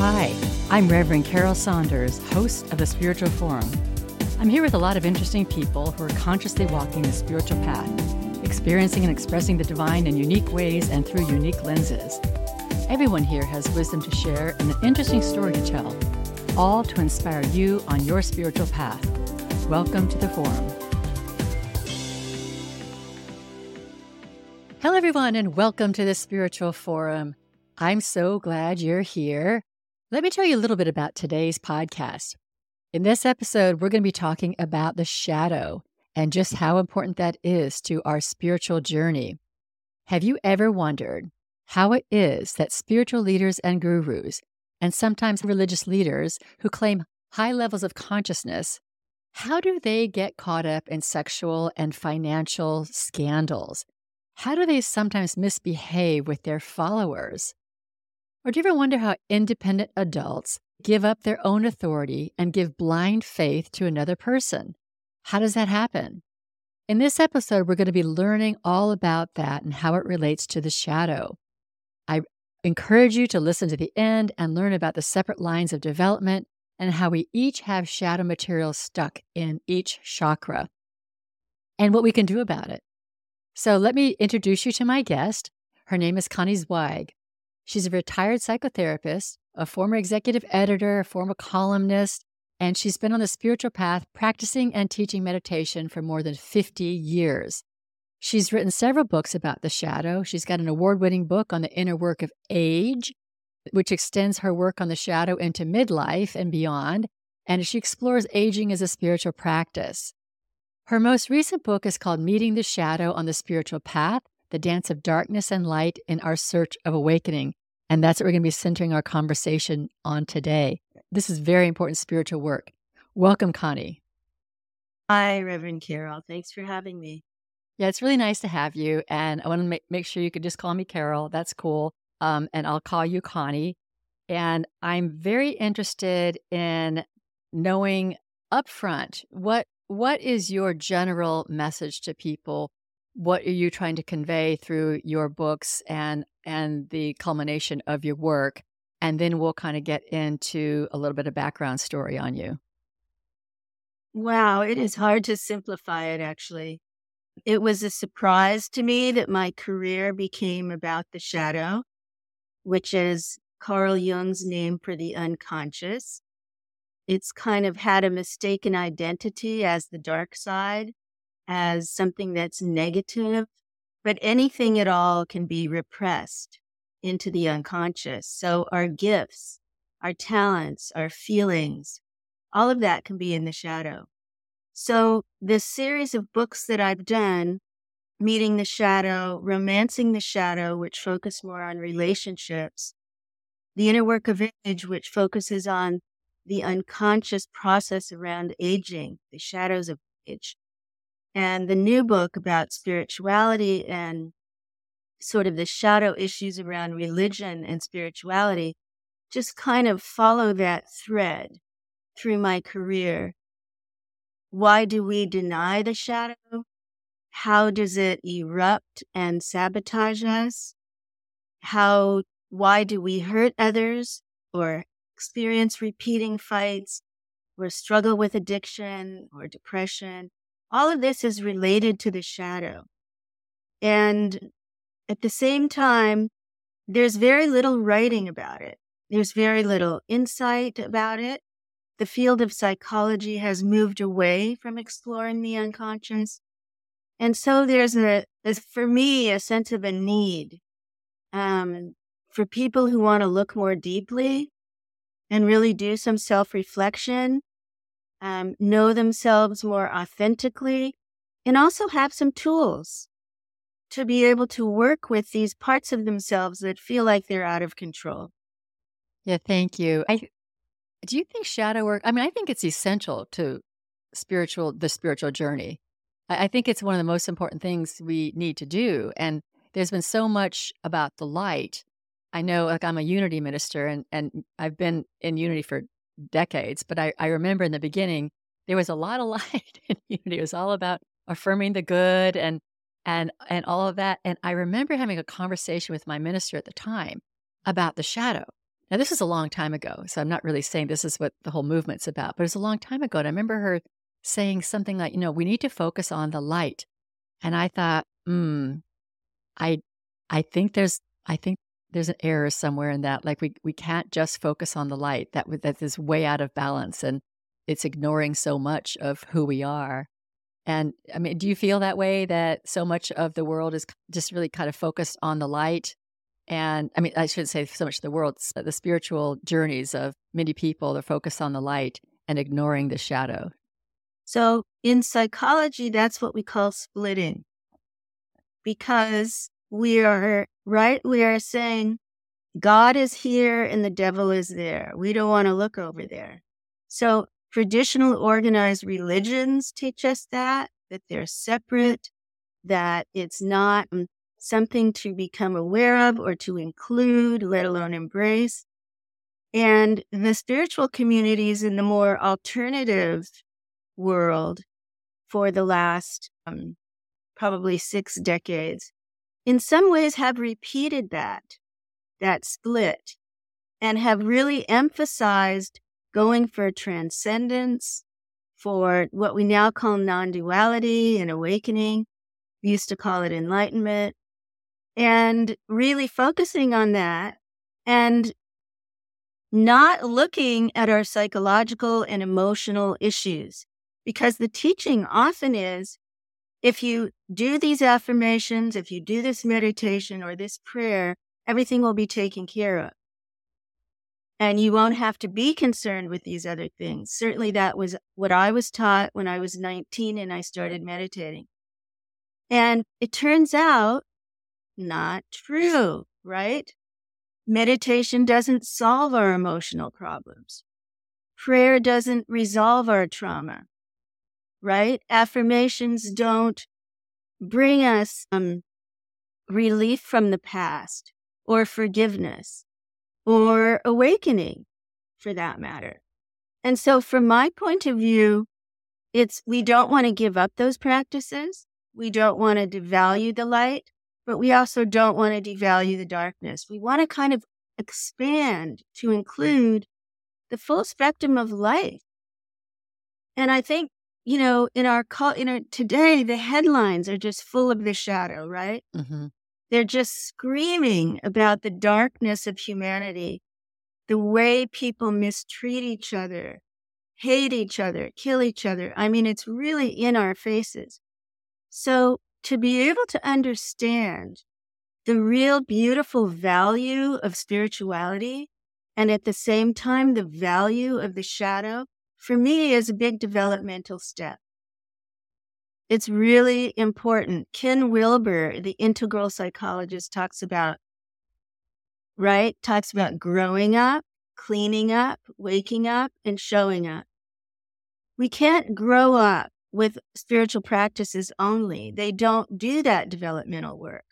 Hi, I'm Reverend Carol Saunders, host of the Spiritual Forum. I'm here with a lot of interesting people who are consciously walking the spiritual path, experiencing and expressing the divine in unique ways and through unique lenses. Everyone here has wisdom to share and an interesting story to tell, all to inspire you on your spiritual path. Welcome to the Forum. Hello, everyone, and welcome to the Spiritual Forum. I'm so glad you're here. Let me tell you a little bit about today's podcast. In this episode, we're going to be talking about the shadow and just how important that is to our spiritual journey. Have you ever wondered how it is that spiritual leaders and gurus, and sometimes religious leaders who claim high levels of consciousness, how do they get caught up in sexual and financial scandals? How do they sometimes misbehave with their followers? Or do you ever wonder how independent adults give up their own authority and give blind faith to another person? How does that happen? In this episode, we're going to be learning all about that and how it relates to the shadow. I encourage you to listen to the end and learn about the separate lines of development and how we each have shadow material stuck in each chakra and what we can do about it. So, let me introduce you to my guest. Her name is Connie Zweig. She's a retired psychotherapist, a former executive editor, a former columnist, and she's been on the spiritual path practicing and teaching meditation for more than 50 years. She's written several books about the shadow. She's got an award winning book on the inner work of age, which extends her work on the shadow into midlife and beyond. And she explores aging as a spiritual practice. Her most recent book is called Meeting the Shadow on the Spiritual Path The Dance of Darkness and Light in Our Search of Awakening. And that's what we're going to be centering our conversation on today. This is very important spiritual work. Welcome, Connie. Hi, Reverend Carol. Thanks for having me. Yeah, it's really nice to have you. And I want to make, make sure you could just call me Carol. That's cool. Um, and I'll call you Connie. And I'm very interested in knowing upfront what what is your general message to people what are you trying to convey through your books and and the culmination of your work? And then we'll kind of get into a little bit of background story on you. Wow it is hard to simplify it actually. It was a surprise to me that my career became about the shadow which is carl jung's name for the unconscious. It's kind of had a mistaken identity as the dark side as something that's negative, but anything at all can be repressed into the unconscious. So our gifts, our talents, our feelings, all of that can be in the shadow. So this series of books that I've done, Meeting the Shadow, Romancing the Shadow, which focus more on relationships, The Inner Work of Age, which focuses on the unconscious process around aging, the shadows of age, and the new book about spirituality and sort of the shadow issues around religion and spirituality just kind of follow that thread through my career. Why do we deny the shadow? How does it erupt and sabotage us? How, why do we hurt others or experience repeating fights or struggle with addiction or depression? All of this is related to the shadow. And at the same time, there's very little writing about it. There's very little insight about it. The field of psychology has moved away from exploring the unconscious. And so there's a, for me, a sense of a need um, for people who want to look more deeply and really do some self reflection um, know themselves more authentically, and also have some tools to be able to work with these parts of themselves that feel like they're out of control. Yeah, thank you. I do you think shadow work? I mean, I think it's essential to spiritual the spiritual journey. I, I think it's one of the most important things we need to do. And there's been so much about the light. I know, like I'm a unity minister, and and I've been in unity for decades. But I, I remember in the beginning, there was a lot of light in unity. It was all about affirming the good and and and all of that. And I remember having a conversation with my minister at the time about the shadow Now, this is a long time ago, so I'm not really saying this is what the whole movement's about, but it's a long time ago. And I remember her saying something like, you know, we need to focus on the light. And I thought, hmm, I, I think there's, I think there's an error somewhere in that. Like we, we can't just focus on the light. That that is way out of balance, and it's ignoring so much of who we are. And I mean, do you feel that way that so much of the world is just really kind of focused on the light? And I mean, I shouldn't say so much of the world, the spiritual journeys of many people, they're focused on the light and ignoring the shadow. So in psychology, that's what we call splitting because we are, right? We are saying God is here and the devil is there. We don't want to look over there. So traditional organized religions teach us that, that they're separate, that it's not something to become aware of or to include, let alone embrace. And the spiritual communities in the more alternative world for the last um, probably six decades, in some ways have repeated that, that split, and have really emphasized going for transcendence, for what we now call non duality and awakening. We used to call it enlightenment. And really focusing on that and not looking at our psychological and emotional issues. Because the teaching often is if you do these affirmations, if you do this meditation or this prayer, everything will be taken care of. And you won't have to be concerned with these other things. Certainly, that was what I was taught when I was 19 and I started meditating. And it turns out not true, right? Meditation doesn't solve our emotional problems. Prayer doesn't resolve our trauma right? Affirmations don't bring us um, relief from the past or forgiveness or awakening for that matter. And so, from my point of view, it's we don't want to give up those practices. We don't want to devalue the light, but we also don't want to devalue the darkness. We want to kind of expand to include the full spectrum of life. And I think you know, in our call, in our today, the headlines are just full of the shadow, right? Mm-hmm. They're just screaming about the darkness of humanity, the way people mistreat each other, hate each other, kill each other. I mean, it's really in our faces. So to be able to understand the real beautiful value of spirituality and at the same time, the value of the shadow for me is a big developmental step. It's really important. Ken Wilber, the integral psychologist, talks about, right? Talks about growing up, cleaning up, waking up, and showing up. We can't grow up with spiritual practices only. They don't do that developmental work.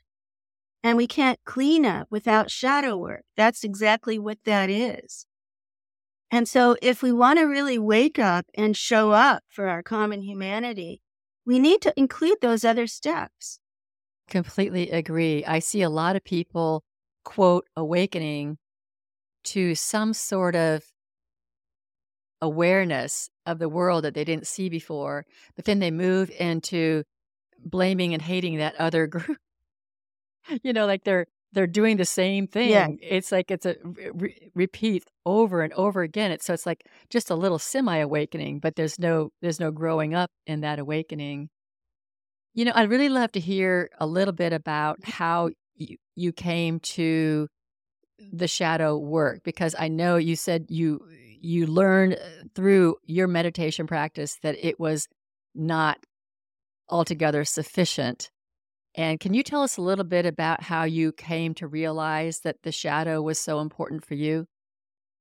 And we can't clean up without shadow work. That's exactly what that is. And so, if we want to really wake up and show up for our common humanity, we need to include those other steps. Completely agree. I see a lot of people quote awakening to some sort of awareness of the world that they didn't see before, but then they move into blaming and hating that other group. you know, like they're they're doing the same thing. Yeah. It's like it's a re- repeat over and over again. It's so it's like just a little semi awakening, but there's no there's no growing up in that awakening. You know, I'd really love to hear a little bit about how you, you came to the shadow work because I know you said you you learned uh, through your meditation practice that it was not altogether sufficient and can you tell us a little bit about how you came to realize that the shadow was so important for you?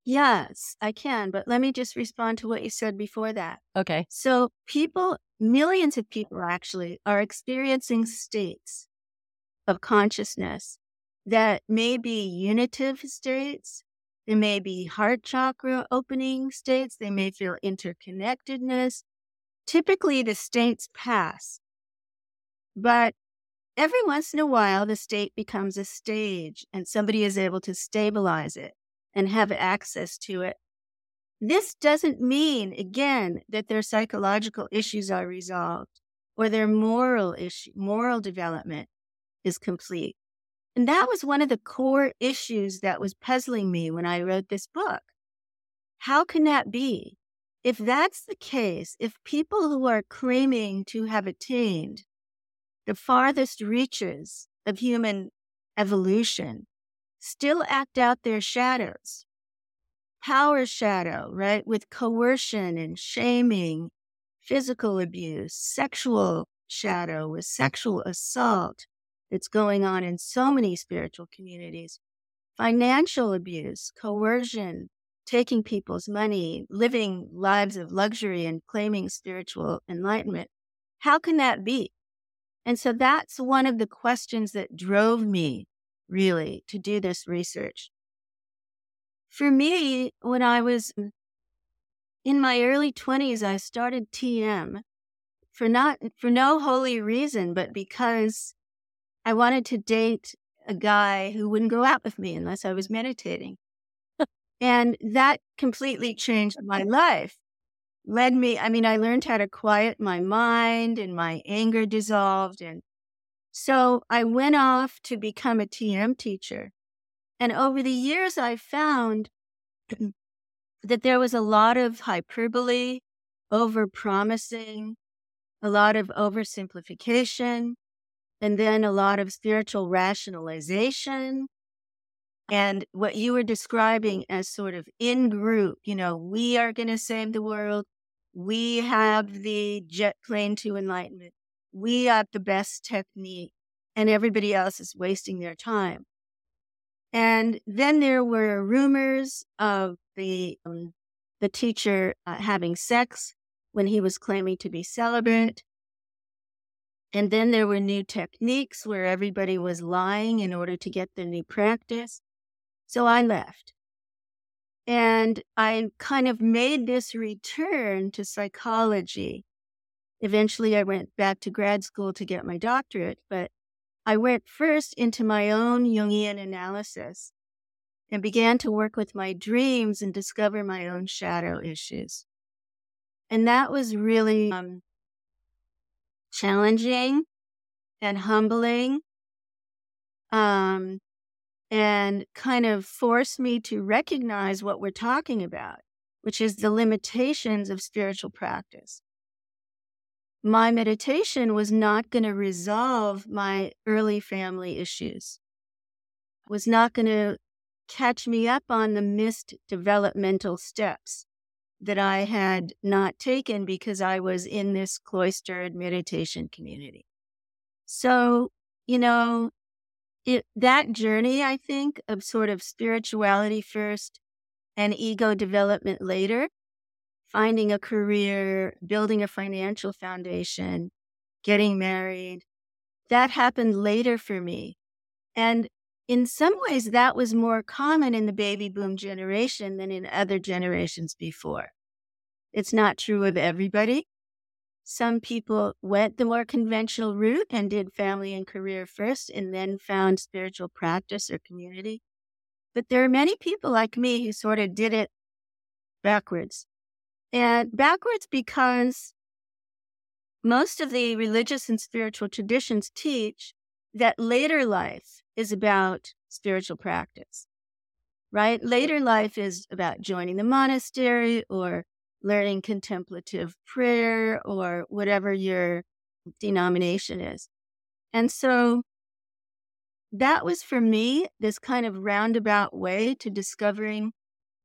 Yes, I can, but let me just respond to what you said before that. Okay. So, people, millions of people actually, are experiencing states of consciousness that may be unitive states, they may be heart chakra opening states, they may feel interconnectedness. Typically, the states pass. But every once in a while, the state becomes a stage and somebody is able to stabilize it. and have access to it. This doesn't mean, again, that their psychological issues are resolved or their moral issue, moral development is complete. And that was one of the core issues that was puzzling me when I wrote this book. How can that be? If that's the case, if people who are claiming to have attained the farthest reaches of human evolution still act out their shadows, power shadow, right, with coercion and shaming, physical abuse, sexual shadow with sexual assault, that's going on in so many spiritual communities financial abuse, coercion, taking people's money, living lives of luxury and claiming spiritual enlightenment. How can that be? And so that's one of the questions that drove me really to do this research. For me, when I was mm, in my early 20s, I started TM for not for no holy reason, but because I wanted to date a guy who wouldn't go out with me unless I was meditating. and that completely changed my life. Led me, I mean, I learned how to quiet my mind and my anger dissolved. And so I went off to become a TM teacher. And over the years, I found that there was a lot of hyperbole, over promising, a lot of oversimplification, and then a lot of spiritual rationalization and what you were describing as sort of in group, you know, we are going to save the world. We have the jet plane to enlightenment. We have the best technique and everybody else is wasting their time. And then there were rumors of the, um, the teacher uh, having sex when he was claiming to be celibate. And then there were new techniques where everybody was lying in order to get the new practice. So I left. And I kind of made this return to psychology. Eventually, I went back to grad school to get my doctorate, but I went first into my own Jungian analysis and began to work with my dreams and discover my own shadow issues. And that was really um, challenging and humbling um, and kind of forced me to recognize what we're talking about, which is the limitations of spiritual practice. My meditation was not going to resolve my early family issues, was not going to catch me up on the missed developmental steps that I had not taken because I was in this cloistered meditation community. So, you know, it, that journey, I think, of sort of spirituality first and ego development later, finding a career, building a financial foundation, getting married, that happened later for me. And in some ways, that was more common in the baby boom generation than in other generations before. It's not true of everybody. Some people went the more conventional route and did family and career first and then found spiritual practice or community. But there are many people like me who sort of did it backwards. And backwards because most of the religious and spiritual traditions teach that later life is about spiritual practice, right? Later life is about joining the monastery or learning contemplative prayer or whatever your denomination is. And so that was for me this kind of roundabout way to discovering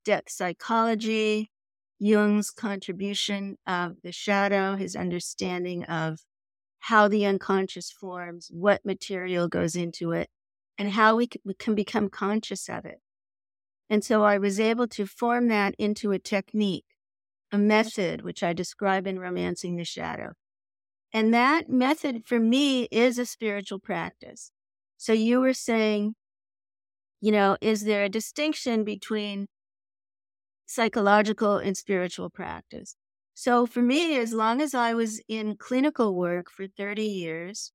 depth psychology, Jung's contribution of the shadow, his understanding of how the unconscious forms, what material goes into it, and how we can become conscious of it. And so I was able to form that into a technique, a method, which I describe in Romancing the Shadow. And that method for me is a spiritual practice. So you were saying, you know, is there a distinction between psychological and spiritual practice? So for me, as long as I was in clinical work for 30 years,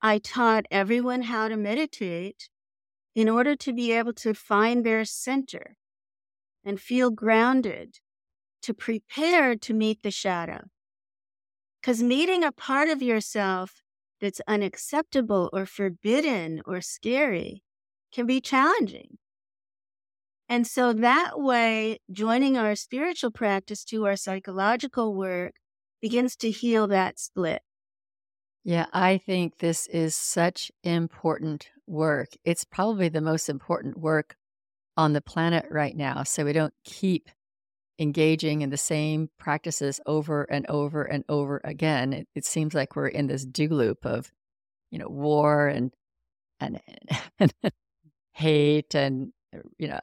I taught everyone how to meditate in order to be able to find their center, and feel grounded to prepare to meet the shadow. Because meeting a part of yourself that's unacceptable or forbidden or scary can be challenging. And so that way, joining our spiritual practice to our psychological work begins to heal that split. Yeah, I think this is such important work. It's probably the most important work on the planet right now. So we don't keep engaging in the same practices over and over and over again. It, it seems like we're in this do loop of, you know, war and and, and hate and you know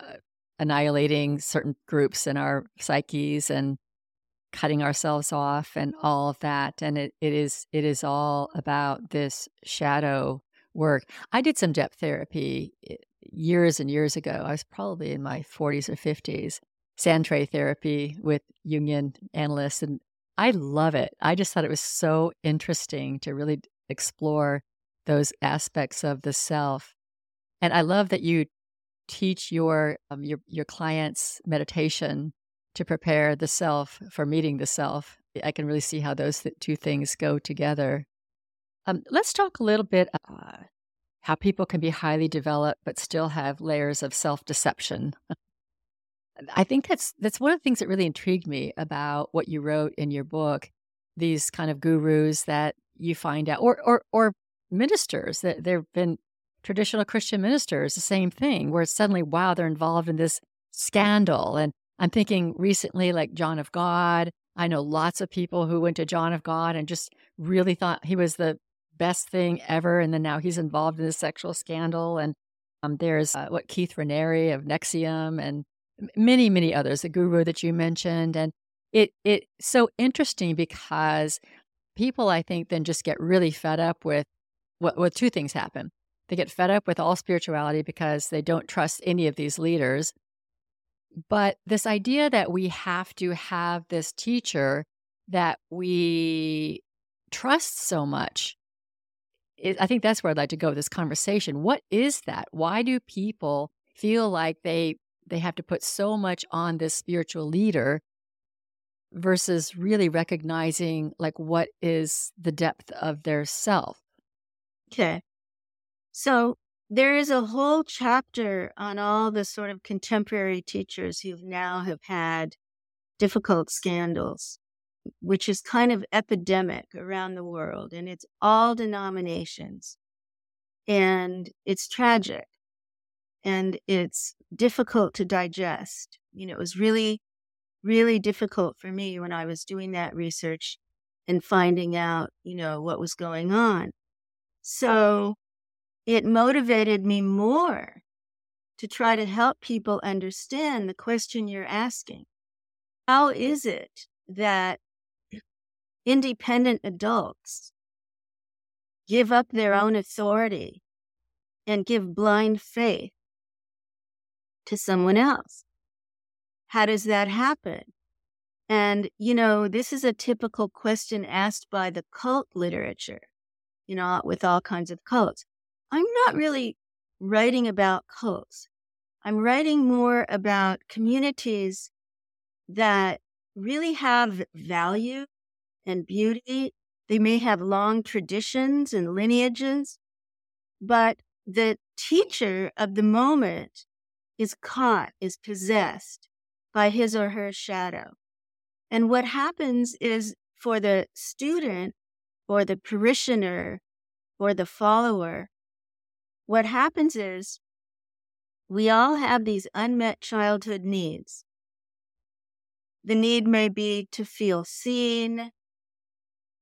annihilating certain groups in our psyches and cutting ourselves off and all of that and it, it is it is all about this shadow work i did some depth therapy eh, years and years ago i was probably in my 40s or 50s sand tray therapy with jungian analysts and i love it i just thought it was so interesting to really explore those aspects of the self and i love that you teach your um, your your clients meditation to prepare the self for meeting the self. I can really see how those th- two things go together. Um, let's talk a little bit uh, how people can be highly developed but still have layers of self deception. I think that's that's one of the things that really intrigued me about what you wrote in your book. These kind of gurus that you find out, or or or ministers that there've been traditional Christian ministers, the same thing, where suddenly, wow, they're involved in this scandal. And I'm thinking recently, like John of God. I know lots of people who went to John of God and just really thought he was the best thing ever. And then now he's involved in this sexual scandal. And um, there's uh, what Keith Raniere of NXIVM and many, many others, the guru that you mentioned. And it it's so interesting because people, I think, then just get really fed up with what, what two things happen. They get fed up with all spirituality because they don't trust any of these leaders. But this idea that we have to have this teacher that we trust so much, it, I think that's where I'd like to go with this conversation. What is that? Why do people feel like they they have to put so much on this spiritual leader versus really recognizing like what is the depth of their self? Okay. So there is a whole chapter on all the sort of contemporary teachers who now have had difficult scandals, which is kind of epidemic around the world. And it's all denominations. And it's tragic and it's difficult to digest. You know, it was really, really difficult for me when I was doing that research and finding out, you know, what was going on. So it motivated me more to try to help people understand the question you're asking. How is it that independent adults give up their mm-hmm. own authority and give blind faith to someone else? How does that happen? And, you know, this is a typical question asked by the cult literature, you know, with all kinds of cults. I'm not really writing about cults. I'm writing more about communities that really have value and beauty. They may have long traditions and lineages, but the teacher of the moment is caught, is possessed by his or her shadow. And what happens is for the student or the parishioner or the follower, what happens is we all have these unmet childhood needs. The need may be to feel seen,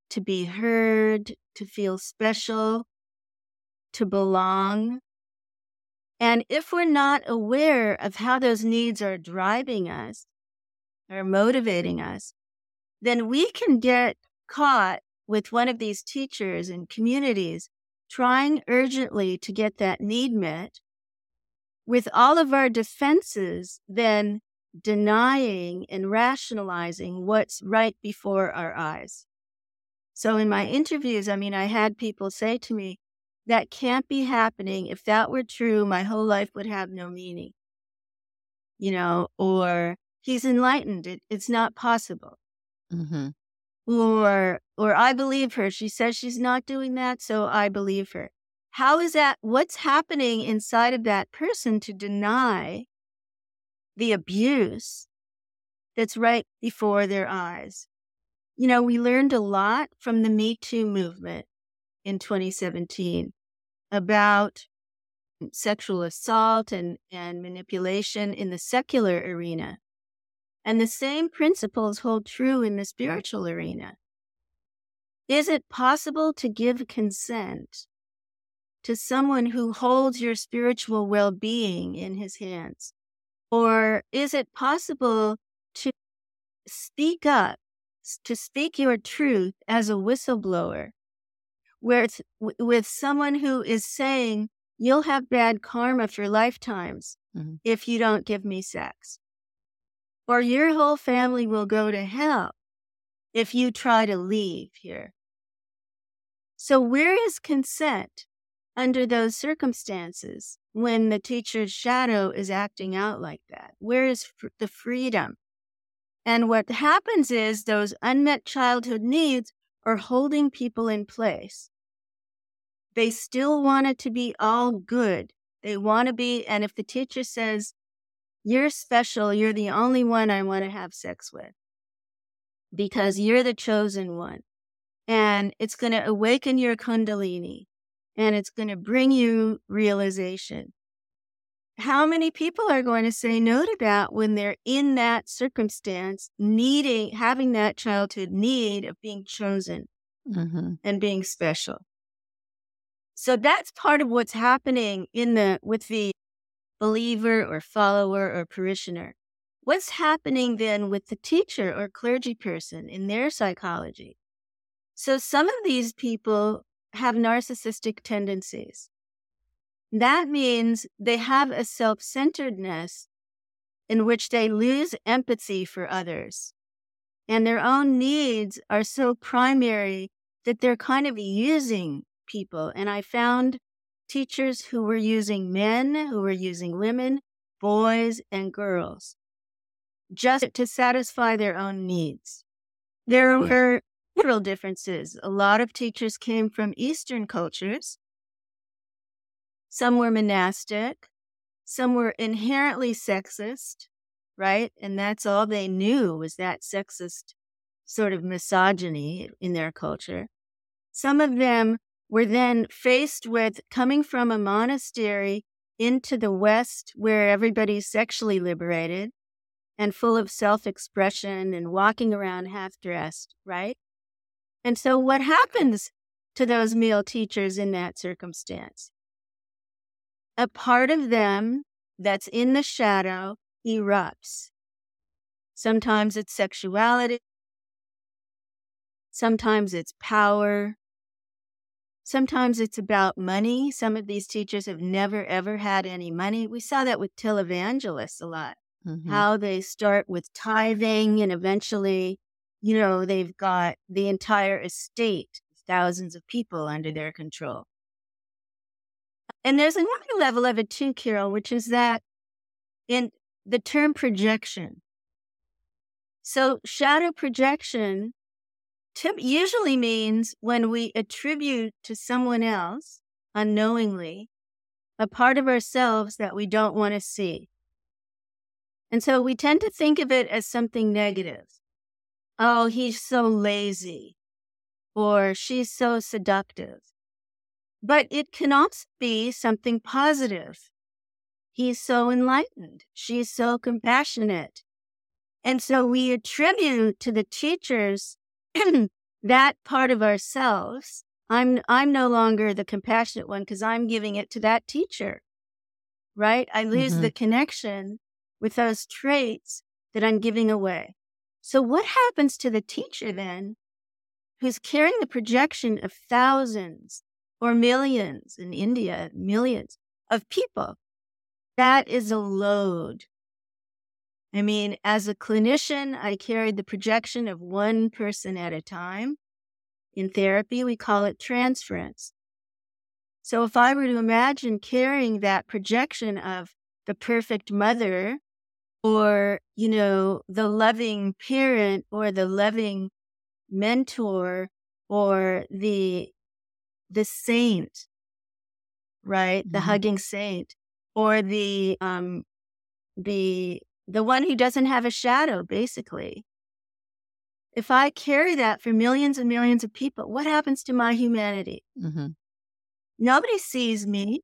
to be heard, to feel special, to belong. And if we're not aware of how those needs are driving us or motivating us, then we can get caught with one of these teachers and communities trying urgently to get that need met, with all of our defenses then denying and rationalizing what's right before our eyes. So in my interviews, I mean, I had people say to me, that can't be happening. If that were true, my whole life would have no meaning. you know, or he's enlightened. It, it's not possible. Mm-hmm. Or, or I believe her. She says she's not doing that, so I believe her. How is that? What's happening inside of that person to deny the abuse that's right before their eyes? You know, we learned a lot from the Me Too movement in 2017 about sexual assault and, and manipulation in the secular arena. And the same principles hold true in the spiritual arena. Is it possible to give consent to someone who holds your spiritual well being in his hands? Or is it possible to speak up, to speak your truth as a whistleblower, where it's with someone who is saying, you'll have bad karma for lifetimes mm-hmm. if you don't give me sex. Or your whole family will go to hell if you try to leave here. So, where is consent under those circumstances when the teacher's shadow is acting out like that? Where is fr- the freedom? And what happens is those unmet childhood needs are holding people in place. They still want it to be all good. They want to be, and if the teacher says, You're special, you're the only one I want to have sex with because you're the chosen one. And it's going to awaken your Kundalini and it's going to bring you realization. How many people are going to say no to that when they're in that circumstance, needing, having that childhood need of being chosen mm-hmm. and being special? So that's part of what's happening in the with the believer or follower or parishioner. What's happening then with the teacher or clergy person in their psychology? So some of these people have narcissistic tendencies. That means they have a self centeredness in which they lose empathy for others. And their own needs are so primary that they're kind of using people. And I found teachers who were using men, who were using women, boys, and girls just to satisfy their own needs. There were several differences. A lot of teachers came from Eastern cultures. Some were monastic. Some were inherently sexist, right? And that's all they knew was that sexist sort of misogyny in their culture. Some of them were then faced with coming from a monastery into the West where everybody's sexually liberated and full of self expression and walking around half dressed, right? And so, what happens to those male teachers in that circumstance? A part of them that's in the shadow erupts. Sometimes it's sexuality, sometimes it's power, Sometimes it's about money. Some of these teachers have never, ever had any money. We saw that with televangelists a lot, mm-hmm. how they start with tithing and eventually, you know, they've got the entire estate, thousands of people under their control. And there's another level of it too, Carol, which is that in the term projection. So, shadow projection usually means when we attribute to someone else unknowingly a part of ourselves that we don't want to see. And so we tend to think of it as something negative. Oh, he's so lazy, or she's so seductive. But it can also be something positive. He's so enlightened. She's so compassionate. And so we attribute to the teachers that part of ourselves, I'm I'm no longer the compassionate one because I'm giving it to that teacher. Right? I lose mm-hmm. the connection with those traits that I'm giving away. So what happens to the teacher then who's carrying the projection of thousands or millions in India, millions of people? That is a load I mean, as a clinician, I carried the projection of one person at a time. In therapy, we call it transference. So if I were to imagine carrying that projection of the perfect mother or, you know, the loving parent or the loving mentor or the the saint, right? Mm-hmm. The hugging saint or the um the the one who doesn't have a shadow basically. If I carry that for millions and millions of people, what happens to my humanity? Mm-hmm. Nobody sees me.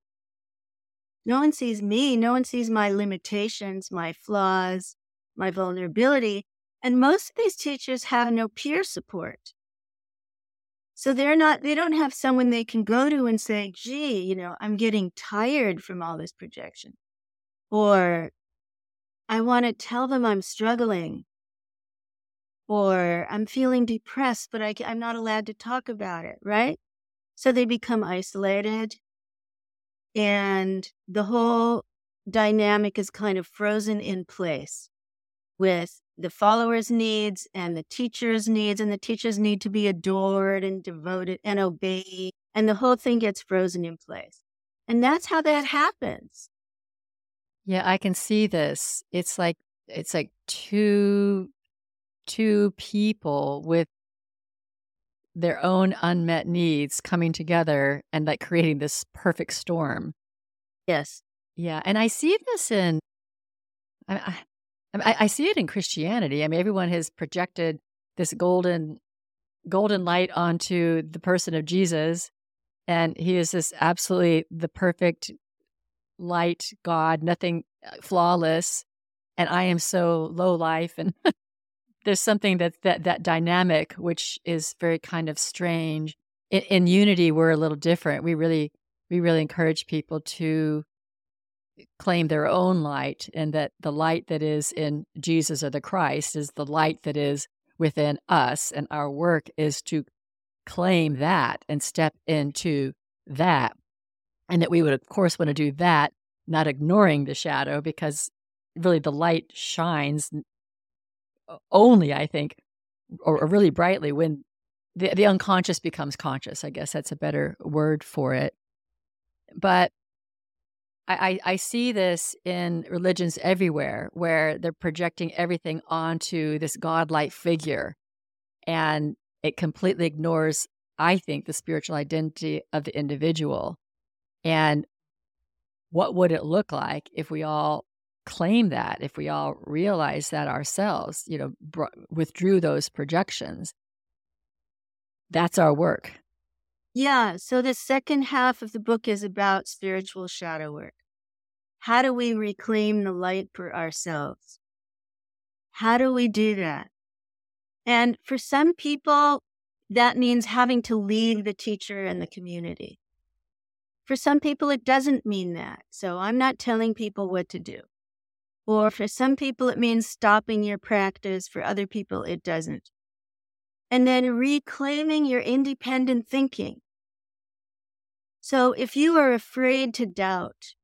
No one sees me. No one sees my limitations, my flaws, my vulnerability. And most of these teachers have no peer support. So they're not, they don't have someone they can go to and say, gee, you know, I'm getting tired from all this projection. Or I want to tell them I'm struggling. Or I'm feeling depressed, but I, I'm not allowed to talk about it, right? So they become isolated. And the whole dynamic is kind of frozen in place with the followers' needs and the teachers' needs, and the teachers need to be adored and devoted and obeyed, and the whole thing gets frozen in place. And that's how that happens. Yeah, I can see this. It's like it's like two two people with their own unmet needs coming together and like creating this perfect storm. Yes. Yeah, and I see this in I, I, I see it in Christianity. I mean, everyone has projected this golden golden light onto the person of Jesus, and he is this absolutely the perfect light God, nothing uh, flawless, and I am so low life and there's something that that that dynamic which is very kind of strange. In, in unity we're a little different. We really we really encourage people to claim their own light and that the light that is in Jesus or the Christ is the light that is within us. And our work is to claim that and step into that. And that we would, of course, want to do that, not ignoring the shadow, because really the light shines only, I think, or, or really brightly when the, the unconscious becomes conscious. I guess that's a better word for it. But I, I, see this in religions everywhere where they're projecting everything onto this godlike figure. And it completely ignores, I think, the spiritual identity of the individual. And what would it look like if we all claim that, if we all realize that ourselves, you know, br- withdrew those projections? That's our work. Yeah. So the second half of the book is about spiritual shadow work. How do we reclaim the light for ourselves? How do we do that? And for some people, that means having to leave the teacher and the community. For some people, it doesn't mean that. So I'm not telling people what to do. Or for some people, it means stopping your practice. For other people, it doesn't. And then reclaiming your independent thinking. So if you are afraid to doubt,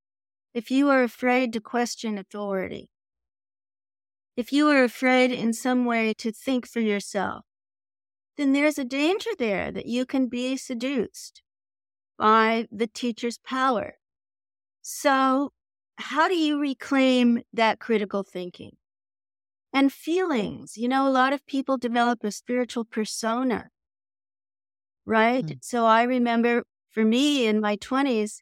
if you are afraid to question authority, if you are afraid in some way to think for yourself, then there's a danger there that you can be seduced by the teacher's power. So, how do you reclaim that critical thinking? And feelings. You know, a lot of people develop a spiritual persona, right? Mm. So I remember for me in my 20s,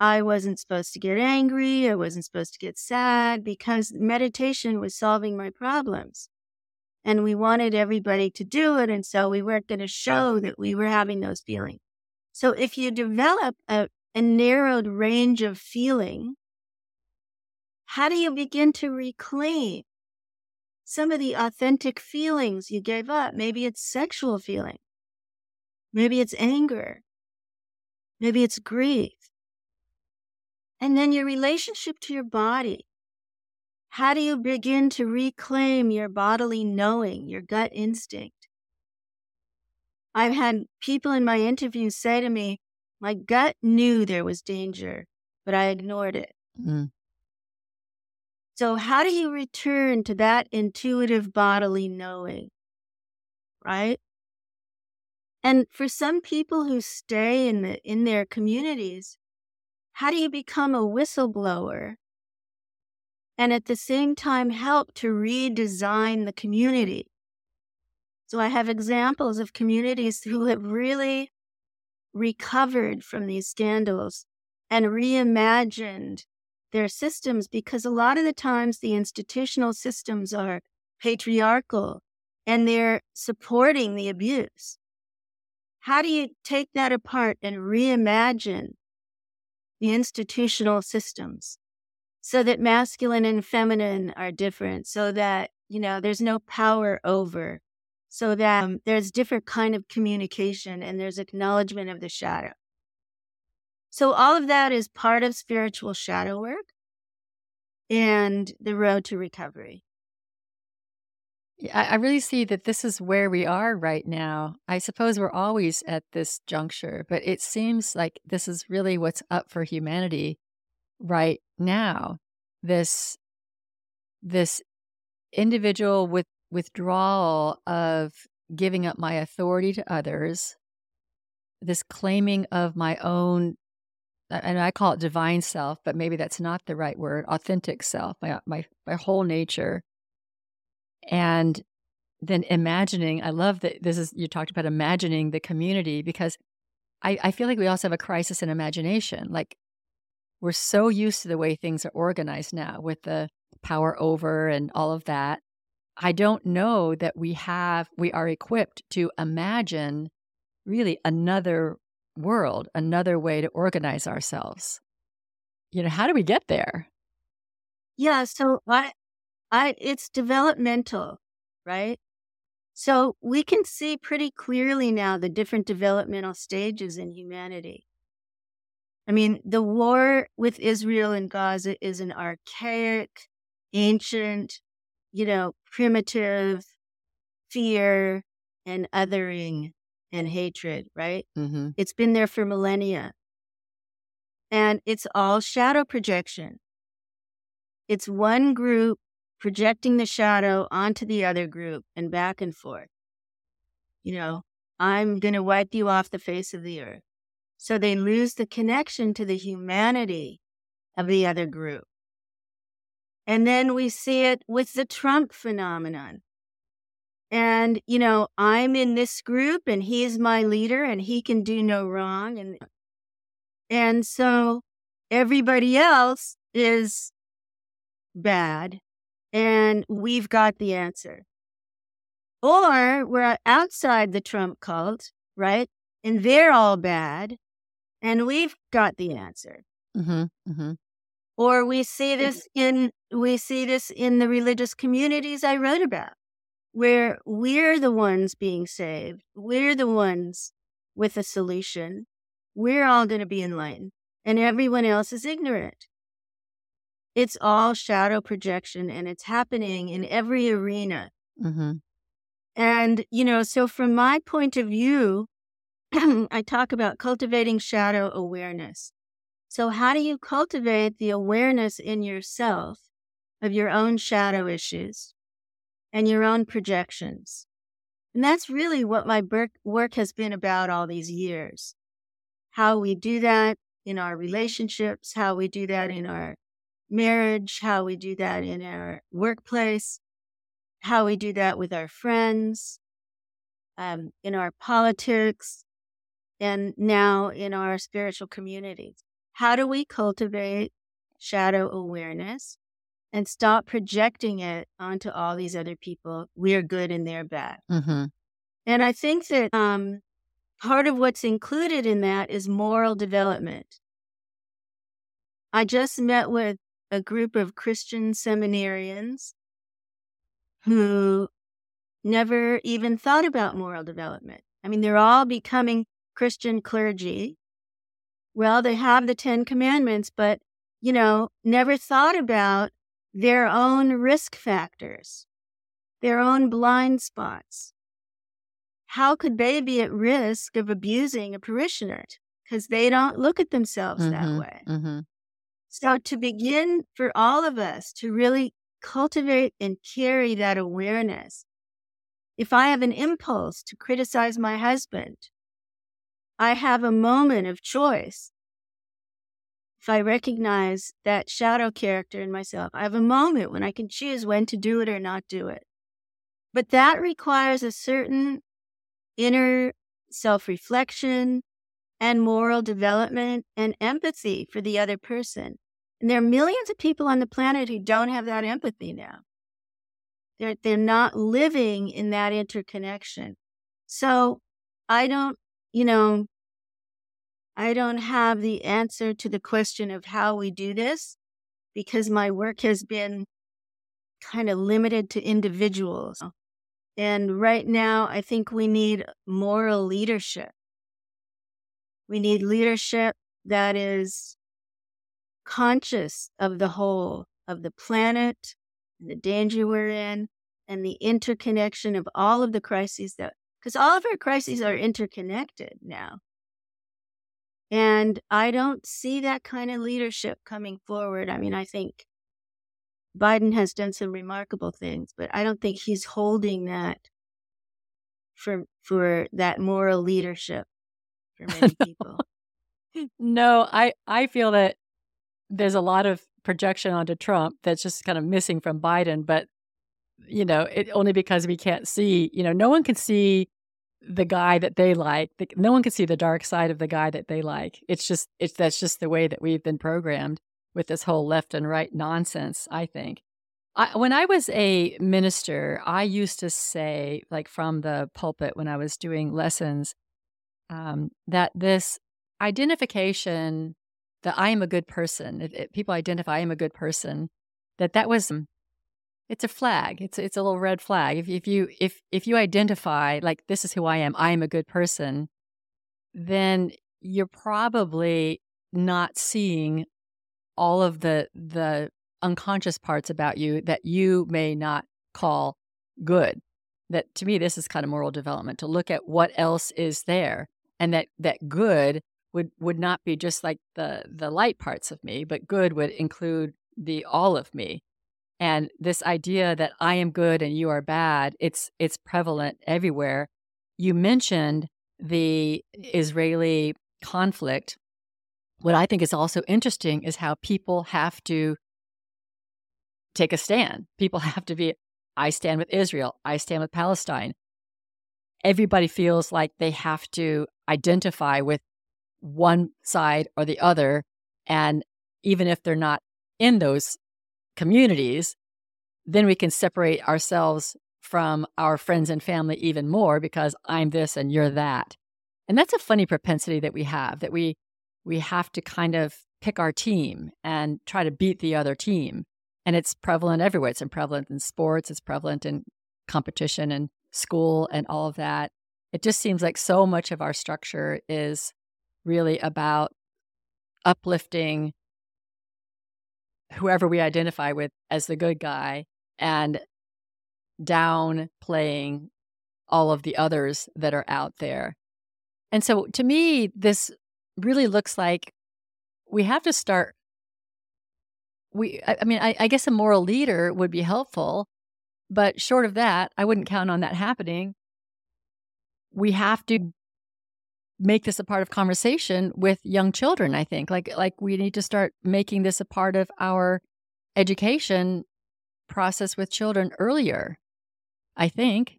I wasn't supposed to get angry. I wasn't supposed to get sad because meditation was solving my problems. And we wanted everybody to do it. And so we weren't going to show that we were having those feelings. So if you develop a, a narrowed range of feeling, how do you begin to reclaim some of the authentic feelings you gave up? Maybe it's sexual feeling. Maybe it's anger. Maybe it's grief. And then your relationship to your body. How do you begin to reclaim your bodily knowing, your gut instinct? I've had people in my interviews say to me, My gut knew there was danger, but I ignored it. Mm. So, how do you return to that intuitive bodily knowing? Right? And for some people who stay in the in their communities, how do you become a whistleblower and at the same time help to redesign the community. So I have examples of communities who have really recovered from these scandals and reimagined their systems because a lot of the times the institutional systems are patriarchal and they're supporting the abuse. How do you take that apart and reimagine the institutional systems so that masculine and feminine are different, so that, you know, there's no power over, so that um, there's different kind of communication and there's acknowledgement of the shadow. So all of that is part of spiritual shadow work and the road to recovery. I, really see that this is where we are right now. I suppose we're always at this juncture, but it seems like this is really what's up for humanity right now. This this individual with withdrawal of giving up my authority to others, this claiming of my own and I call it divine self, but maybe that's not the right word, authentic self, my my my whole nature and then imagining i love that this is you talked about imagining the community because I, I feel like we also have a crisis in imagination. Like we're so used to the way things are organized now with the power over and all of that. I don't know that we have we are equipped to imagine really another world another way to organize ourselves. You know how do we get there? Yeah so i I it's developmental, right? So we can see pretty clearly now the different developmental stages in humanity. I mean, the war with Israel and Gaza is an archaic, ancient, you know, primitive fear and othering and hatred, right? Mm-hmm. It's been there for millennia. And it's all shadow projection. It's one group projecting the shadow onto the other group and back and forth. You know, I'm going to wipe you off the face of the earth. So they lose the connection to the humanity of the other group. And then we see it with the Trump phenomenon. And, you know, I'm in this group and he's my leader and he can do no wrong. And, and so everybody else is bad and we've got the answer. Or we're outside the Trump cult, right? And they're all bad, and we've got the answer. Mm-hmm, mm-hmm. Or we see this in we see this in the religious communities I wrote about, where we're the ones being saved. We're the ones with a solution. We're all going to be enlightened, and everyone else is ignorant. It's all shadow projection and it's happening in every arena. Mm-hmm. And, you know, so from my point of view, I talk about cultivating shadow awareness. So, how do you cultivate the awareness in yourself of your own shadow issues and your own projections? And that's really what my work has been about all these years. How we do that in our relationships, how we do that in our marriage, how we do that in our workplace, how we do that with our friends, um, in our politics, and now in our spiritual communities. How do we cultivate shadow awareness and stop projecting it onto all these other people? We're good and they're bad. Mm-hmm. And I think that um, part of what's included in that is moral development. I just met with a group of Christian seminarians who never even thought about moral development. I mean, they're all becoming Christian clergy. Well, they have the Ten Commandments, but, you know, never thought about their own risk factors, their own blind spots. How could they be at risk of abusing a parishioner? Because they don't look at themselves mm-hmm, that way. Mm-hmm. So, to begin for all of us to really cultivate and carry that awareness, if I have an impulse to criticize my husband, I have a moment of choice. if I recognize that shadow character in myself, I have a moment when I can choose when to do it or not do it. But that requires a certain inner self reflection and moral development and empathy for the other person. And there are millions of people on the planet who don't have that empathy now. They're, they're not living in that interconnection. So I don't, you know, I don't have the answer to the question of how we do this because my work has been kind of limited to individuals. And right now, I think we need moral leadership. We need leadership that is conscious of the whole, of the planet, and the danger we're in, and the interconnection of all of the crises that, because all of our crises are interconnected now. And I don't see that kind of leadership coming forward. I mean, I think Biden has done some remarkable things, but I don't think he's holding that for for that moral leadership for many people. no, I I feel that there's a lot of projection onto Trump that's just kind of missing from Biden, but you know, it only because we can't see, you know, no one can see the guy that they like. No one can see the dark side of the guy that they like. It's just it's that's just the way that we've been programmed with this whole left and right nonsense, I think. I, when I was a minister, I used to say, like from the pulpit when I was doing lessons, um, that this identification that I am a good person, if, people identify I am a good person, that that was it's a flag. It's it's a little red flag. If if you if if you identify like this is who I am, I am a good person, then you're probably not seeing all of the the unconscious parts about you that you may not call good. That to me this is kind of moral development to look at what else is there and that that good would would not be just like the the light parts of me, but good would include the all of me and this idea that I am good and you are bad, it's it's prevalent everywhere. You mentioned the Israeli conflict. What I think is also interesting is how people have to take a stand. People have to be I stand with Israel, I stand with Palestine. Everybody feels like they have to identify with one side or the other and even if they're not in those communities, then we can separate ourselves from our friends and family even more because I'm this and you're that. And that's a funny propensity that we have that we we have to kind of pick our team and try to beat the other team. And it's prevalent everywhere. It's prevalent in sports, it's prevalent in competition and school and all of that. It just seems like so much of our structure is really about uplifting whoever we identify with as the good guy and downplaying all of the others that are out there. And so to me, this really looks like we have to start. We, I, mean, I, I guess a moral leader would be helpful, but short of that, I wouldn't count on that happening. We have to make this a part of conversation with young children i think. Like like we need to start making this a part of our education process with children earlier i think.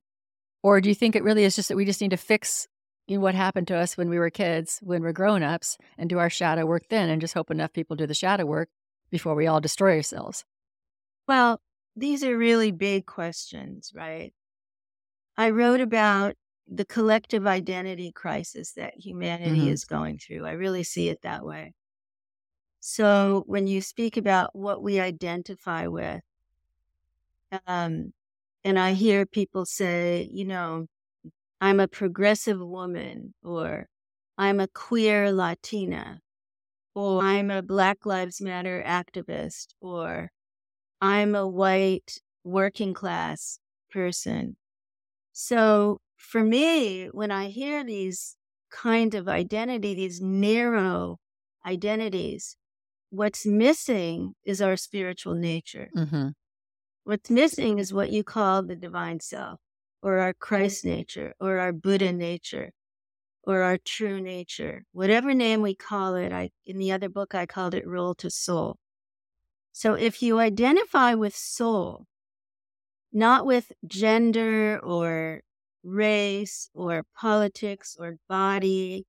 Or do you think it really is just that we just need to fix you know, what happened to us when we were kids when we're grown-ups and do our shadow work then and just hope enough people do the shadow work before we all destroy ourselves? Well these are really big questions right i wrote about the collective identity crisis that humanity mm-hmm. is going through. I really see it that way. So when you speak about what we identify with, um, and I hear people say, you know, I'm a progressive woman, or I'm a queer Latina, or I'm a Black Lives Matter activist, or I'm a white working class person. So for me, when I hear these kind of identity, these narrow identities, what's missing is our spiritual nature. Mm-hmm. What's missing is what you call the divine self, or our Christ nature, or our Buddha nature, or our true nature, whatever name we call it. I, in the other book, I called it role to soul. So if you identify with soul, not with gender or race or politics or body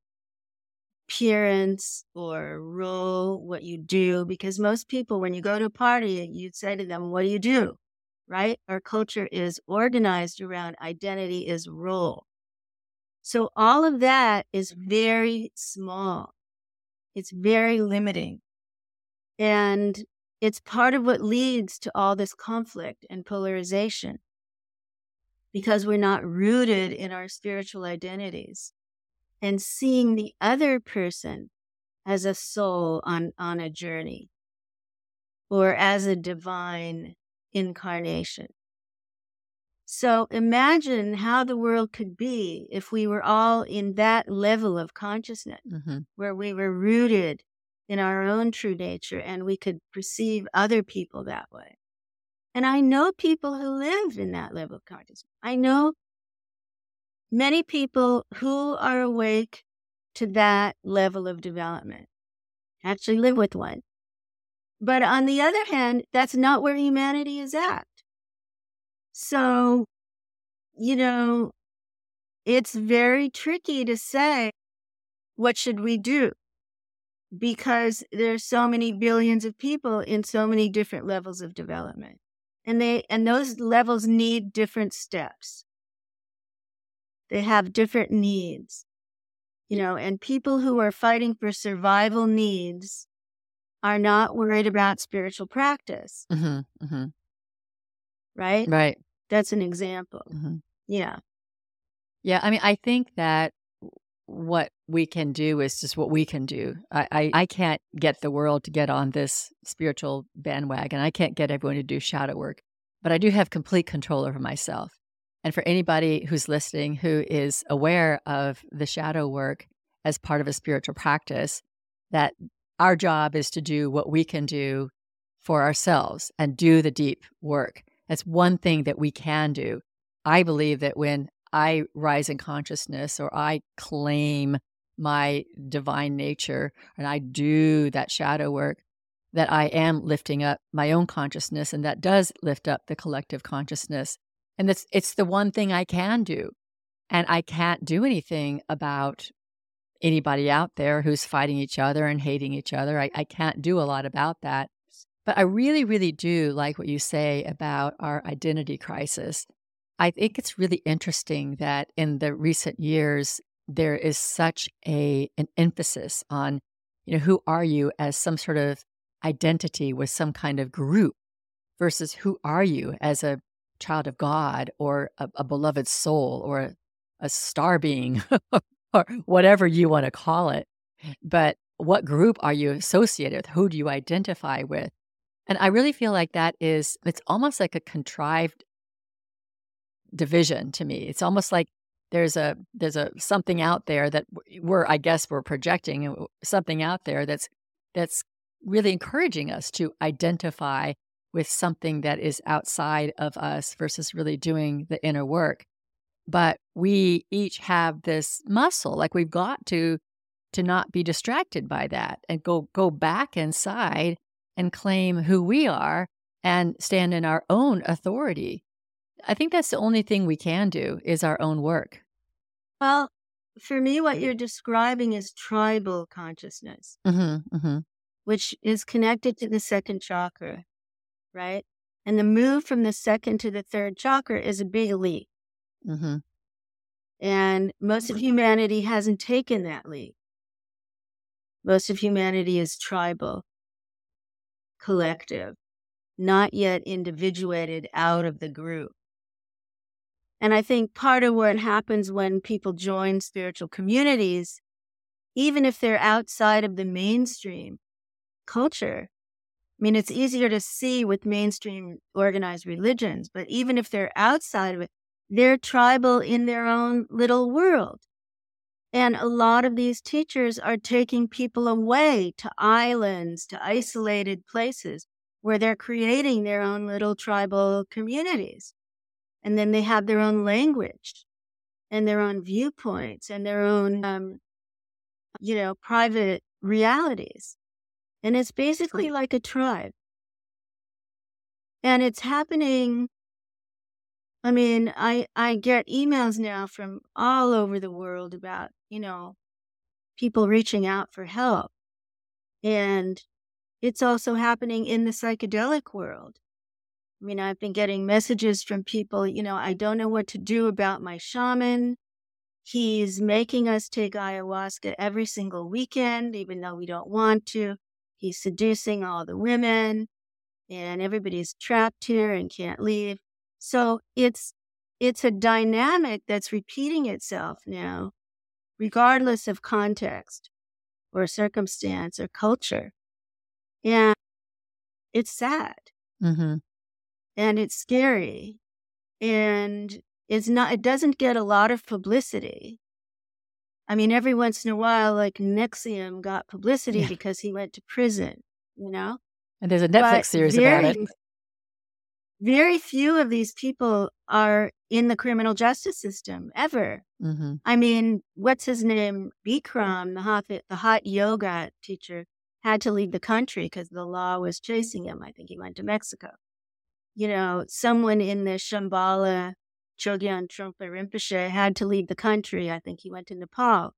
appearance or role, what you do, because most people, when you go to a party, you'd say to them, What do you do? Right? Our culture is organized around identity is role. So all of that is very small. It's very limiting. And it's part of what leads to all this conflict and polarization because we're not rooted in our spiritual identities and seeing the other person as a soul on, on a journey or as a divine incarnation. So imagine how the world could be if we were all in that level of consciousness mm-hmm. where we were rooted in our own true nature and we could perceive other people that way. And I know people who live in that level of consciousness. I know many people who are awake to that level of development. Actually live with one. But on the other hand, that's not where humanity is at. So, you know, it's very tricky to say, what should we do? Because there's so many billions of people in so many different levels of development. And they and those levels need different steps. They have different needs. You know, and people who are fighting for survival needs are not worried about spiritual practice. Mm-hmm, mm-hmm. Right? Right. That's an example. Mm-hmm. Yeah. Yeah. I mean, I think that what we can do is just what we can do. I, I, I, can't get the world to get on this spiritual bandwagon. I can't get everyone to do shadow work, but I do have complete control over myself. And for anybody who's listening who is aware of the shadow work as part of a spiritual practice, that our job is to do what we can do for ourselves and do the deep work. That's one thing that we can do. I believe that when I rise in consciousness or I claim my divine nature and I do that shadow work, that I am lifting up my own consciousness and that does lift up the collective consciousness. And it's it's the one thing I can do. And I can't do anything about anybody out there who's fighting each other and hating each other. I, I can't do a lot about that. But I really, really do like what you say about our identity crisis. I think it's really interesting that in the recent years, there is such a an emphasis on, you know, who are you as some sort of identity with some kind of group versus who are you as a child of God or a, a beloved soul or a, a star being or whatever you want to call it. But what group are you associated with? Who do you identify with? And I really feel like that is, it's almost like a contrived division to me. It's almost like there's a there's a something out there that we're I guess we're projecting something out there that's that's really encouraging us to identify with something that is outside of us versus really doing the inner work. But we each have this muscle like we've got to to not be distracted by that and go go back inside and claim who we are and stand in our own authority. I think that's the only thing we can do is our own work. Well, for me, what you're describing is tribal consciousness, mm-hmm, mm-hmm. which is connected to the second chakra, right? And the move from the second to the third chakra is a big leap. Mm-hmm. And most of humanity hasn't taken that leap. Most of humanity is tribal collective, not yet individuated out of the group. And I think part of what happens when people join spiritual communities, even if they're outside of the mainstream culture, I mean, it's easier to see with mainstream organized religions, but even if they're outside of it, they're tribal in their own little world. And a lot of these teachers are taking people away to islands, to isolated places where they're creating their own little tribal communities. And then they have their own language. and their own viewpoints and their own, um, you know, private realities. And it's basically like a tribe. And it's happening. I mean, I, I get emails now from all over the world about, you know, people reaching out for help. And it's also happening in the psychedelic world. I mean, I've been getting messages from people, you know, I don't know what to do about my shaman. He's making us take ayahuasca every single weekend, even though we don't want to. He's seducing all the women and everybody's trapped here and can't leave. So it's it's a dynamic that's repeating itself now, regardless of context or circumstance or culture. And it's sad. Mm-hmm. And it's scary. And it's not, it doesn't get a lot of publicity. I mean, every once in a while, like NXIVM got publicity yeah. because he went to prison, you know? And there's a Netflix but series very, about it. Very few of these people are in the criminal justice system ever. Mm-hmm. I mean, what's his name? Bikram, the hot, the hot yoga teacher, had to leave the country because the law was chasing him. I think he went to Mexico. You know, someone in the Shambhala Chogyam Trungpa Rinpoche had to leave the country. I think he went to Nepal.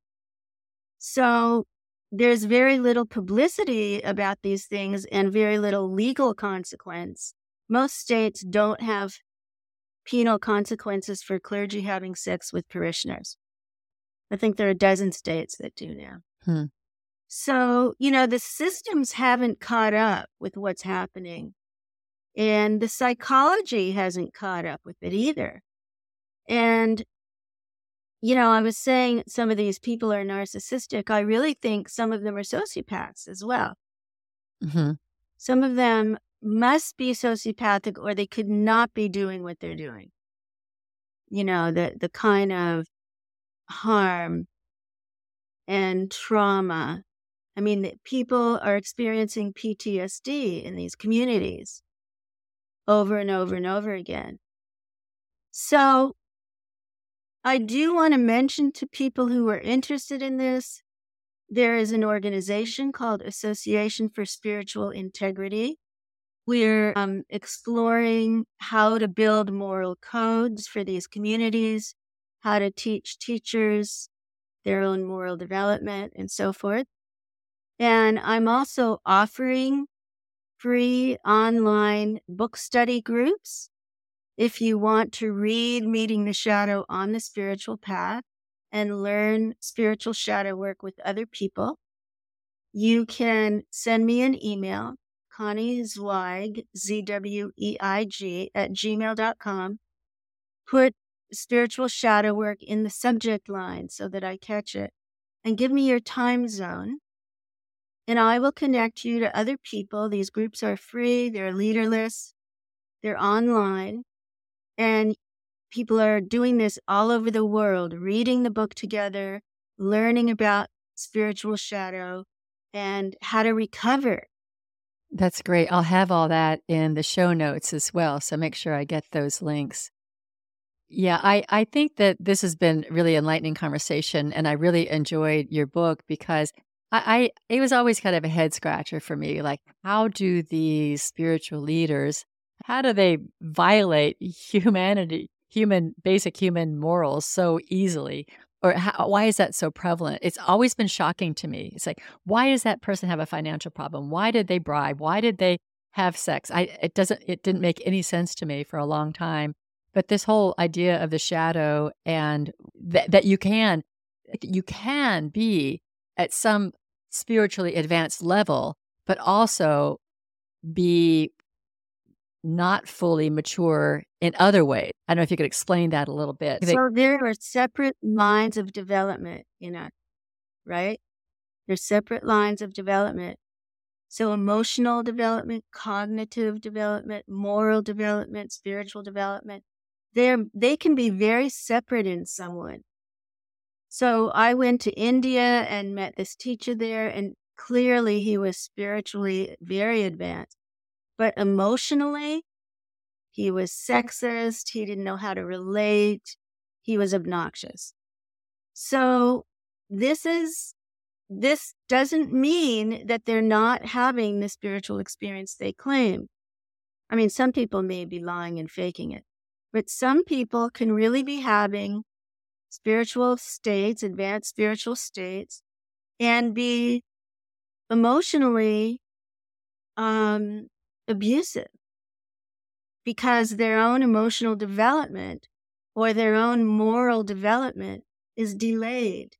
So there's very little publicity about these things and very little legal consequence. Most states don't have penal consequences for clergy having sex with parishioners. I think there are a dozen states that do now. Hmm. So, you know, the systems haven't caught up with what's happening. And the psychology hasn't caught up with it either. And, you know, I was saying some of these people are narcissistic. I really think some of them are sociopaths as well. Mm-hmm. Some of them must be sociopathic or they could not be doing what they're doing. You know, the, the kind of harm and trauma I mean, people are experiencing PTSD in these communities over and over and over again. So, I do want to mention to people who are interested in this there is an organization called Association for Spiritual Integrity. We're um, exploring how to build moral codes for these communities, how to teach teachers their own moral development, and so forth. And I'm also offering free online book study groups. If you want to read Meeting the Shadow on the Spiritual Path and learn spiritual shadow work with other people, you can send me an email, Connie Zweig, Z W E I G, at gmail.com. Put spiritual shadow work in the subject line so that I catch it, and give me your time zone and I will connect you to other people. These groups are free, they're leaderless, they're online, and people are doing this all over the world, reading the book together, learning about spiritual shadow and how to recover. That's great. I'll have all that in the show notes as well. So make sure I get those links. Yeah, I, I think that this has been really enlightening conversation and I really enjoyed your book because I, I it was always kind of a head scratcher for me. Like, how do these spiritual leaders, how do they violate humanity, human basic human morals so easily? Or how, why is that so prevalent? It's always been shocking to me. It's like, why does that person have a financial problem? Why did they bribe? Why did they have sex? I it doesn't it didn't make any sense to me for a long time. But this whole idea of the shadow and that that you can you can be at some spiritually advanced level, but also be not fully mature in other ways. I don't know if you could explain that a little bit. So there are separate lines of development, you know, right? There's separate lines of development. So emotional development, cognitive development, moral development, spiritual development, they're, they can be very separate in someone. So I went to India and met this teacher there, and clearly he was spiritually very advanced. But emotionally, he was sexist. He didn't know how to relate. he was obnoxious. So this is this doesn't mean that they're not having the spiritual experience they claim. I mean, some people may be lying and faking it, but some people can really be having spiritual states, advanced spiritual states, and be emotionally um, abusive because their own emotional development or their own moral development is delayed.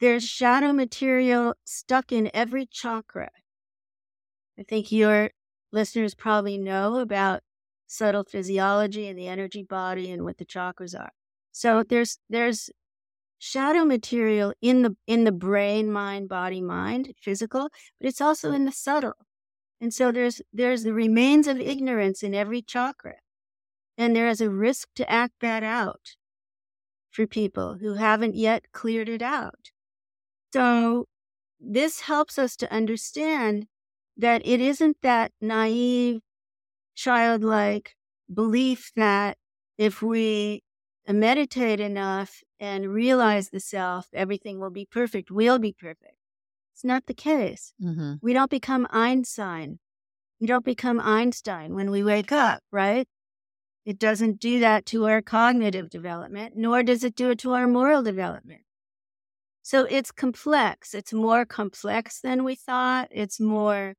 There's shadow material stuck in every chakra. I think your listeners probably know about subtle physiology and the energy body and what the chakras are. So there's there's shadow material in the in the brain, mind, body, mind, physical, but it's also in the subtle. And so there's there's the remains of ignorance in every chakra. And there is a risk to act that out for people who haven't yet cleared it out. So this helps us to understand that it isn't that naive, childlike belief that if we meditate enough and realize the self, everything will be perfect. We'll be perfect. It's not the case. Mm-hmm. We don't become Einstein. We don't become Einstein when we wake up, right? It doesn't do that to our cognitive development, nor does it do it to our moral development. So it's complex. It's more complex than we thought. It's more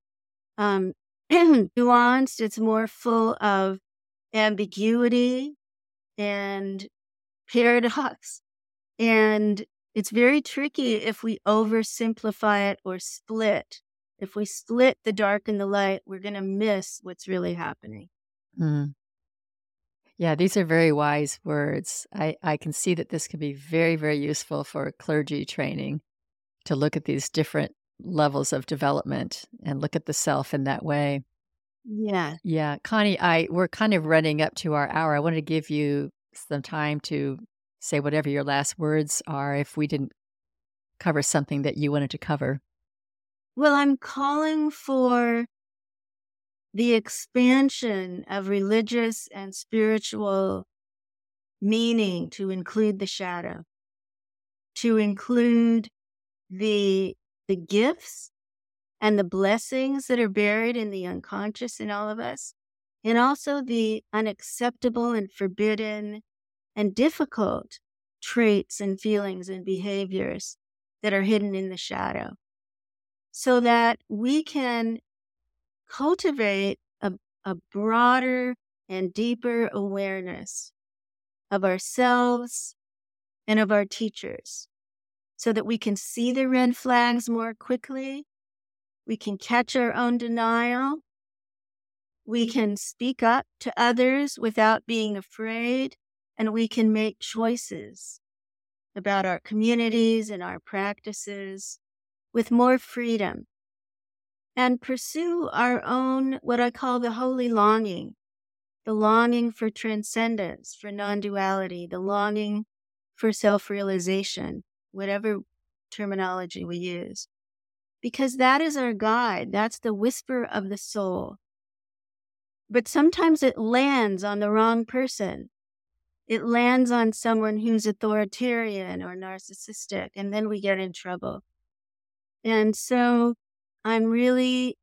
um, nuanced. It's more full of ambiguity and paradox. And it's very tricky if we oversimplify it or split. If we split the dark and the light, we're going to miss what's really happening. Mm. Yeah, these are very wise words. I, I can see that this can be very, very useful for clergy training to look at these different levels of development and look at the self in that way. Yeah. Yeah. Connie, I we're kind of running up to our hour. I wanted to give you some time to say whatever your last words are if we didn't cover something that you wanted to cover. Well, I'm calling for the expansion of religious and spiritual meaning to include the shadow, to include the the gifts and the blessings that are buried in the unconscious in all of us, and also the unacceptable and forbidden and difficult traits and feelings and behaviors that are hidden in the shadow so that we can cultivate a, a broader and deeper awareness of ourselves and of our teachers so that we can see the red flags more quickly. We can catch our own denial. We can speak up to others without being afraid and we can make choices about our communities and our practices with more freedom and pursue our own, what I call the holy longing, the longing for transcendence, for non duality, the longing for self realization, whatever terminology we use. Because that is our guide. That's the whisper of the soul. But sometimes it lands on the wrong person it lands on someone who's authoritarian or narcissistic, and then we get in trouble. And so I'm really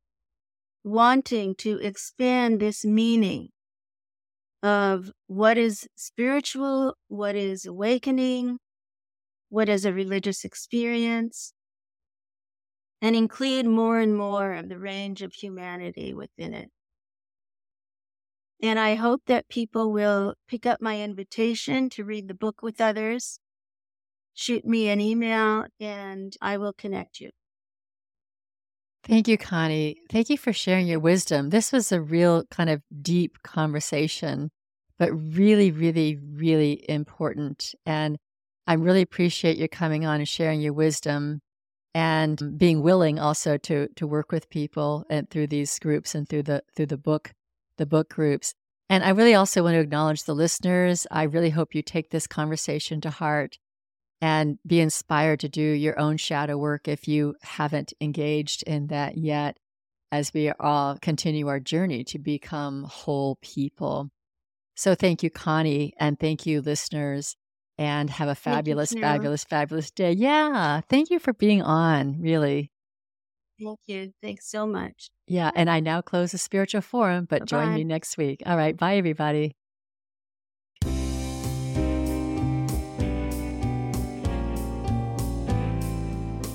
wanting to expand this meaning of what is spiritual, what is awakening, what is a religious experience, and include more and more of the range of humanity within it. And I hope that people will pick up my invitation to read the book with others. Shoot me an email and I will connect you. Thank you, Connie. Thank you for sharing your wisdom. This was a real kind of deep conversation, but really, really, really important. And I really appreciate you coming on and sharing your wisdom and being willing also to to work with people and through these groups and through the through the book the book groups. And I really also want to acknowledge the listeners. I really hope you take this conversation to heart and be inspired to do your own shadow work if you haven't engaged in that yet, as we all continue our journey to become whole people. So, thank you, Connie, and thank you, listeners. and have a fabulous, fabulous, fabulous day. Yeah. Thank you for being on, really. Thank you. Thanks so much. Yeah. And I now close the spiritual forum, but Bye-bye. join me next week. All right. Bye, everybody.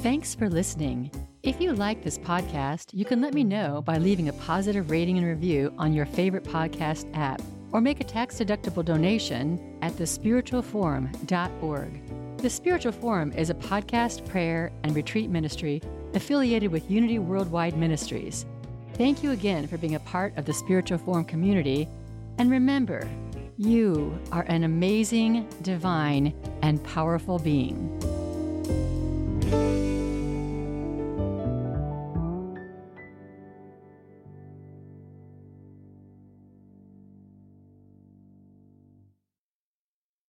Thanks for listening. If you like this podcast, you can let me know by leaving a positive rating and review on your favorite podcast app or make a tax deductible donation at thespiritualforum.org. The Spiritual Forum is a podcast, prayer, and retreat ministry affiliated with Unity Worldwide Ministries. Thank you again for being a part of the Spiritual Forum community. And remember, you are an amazing, divine, and powerful being.